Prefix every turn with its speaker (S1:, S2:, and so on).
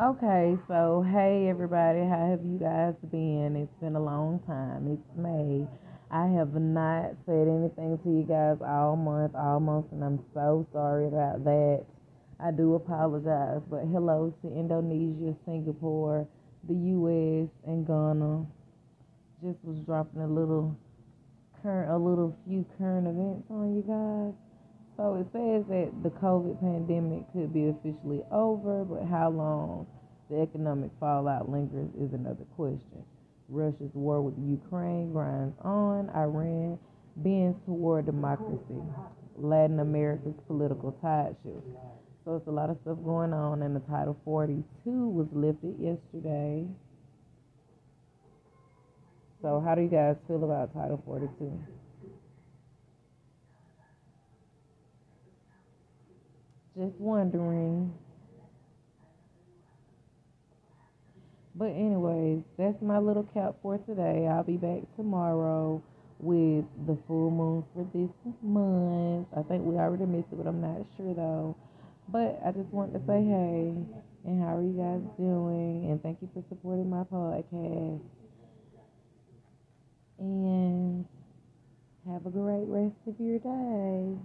S1: Okay, so hey everybody, how have you guys been? It's been a long time. It's May. I have not said anything to you guys all month, almost, and I'm so sorry about that. I do apologize, but hello to Indonesia, Singapore, the US, and Ghana. Just was dropping a little current, a little few current events on you guys. So it says that the COVID pandemic could be officially over, but how long the economic fallout lingers is another question. Russia's war with Ukraine grinds on. Iran bends toward democracy. Latin America's political tide shifts. So it's a lot of stuff going on, and the Title 42 was lifted yesterday. So, how do you guys feel about Title 42? Just wondering. But anyways, that's my little cap for today. I'll be back tomorrow with the full moon for this month. I think we already missed it, but I'm not sure though. But I just want to say hey and how are you guys doing? And thank you for supporting my podcast. And have a great rest of your day.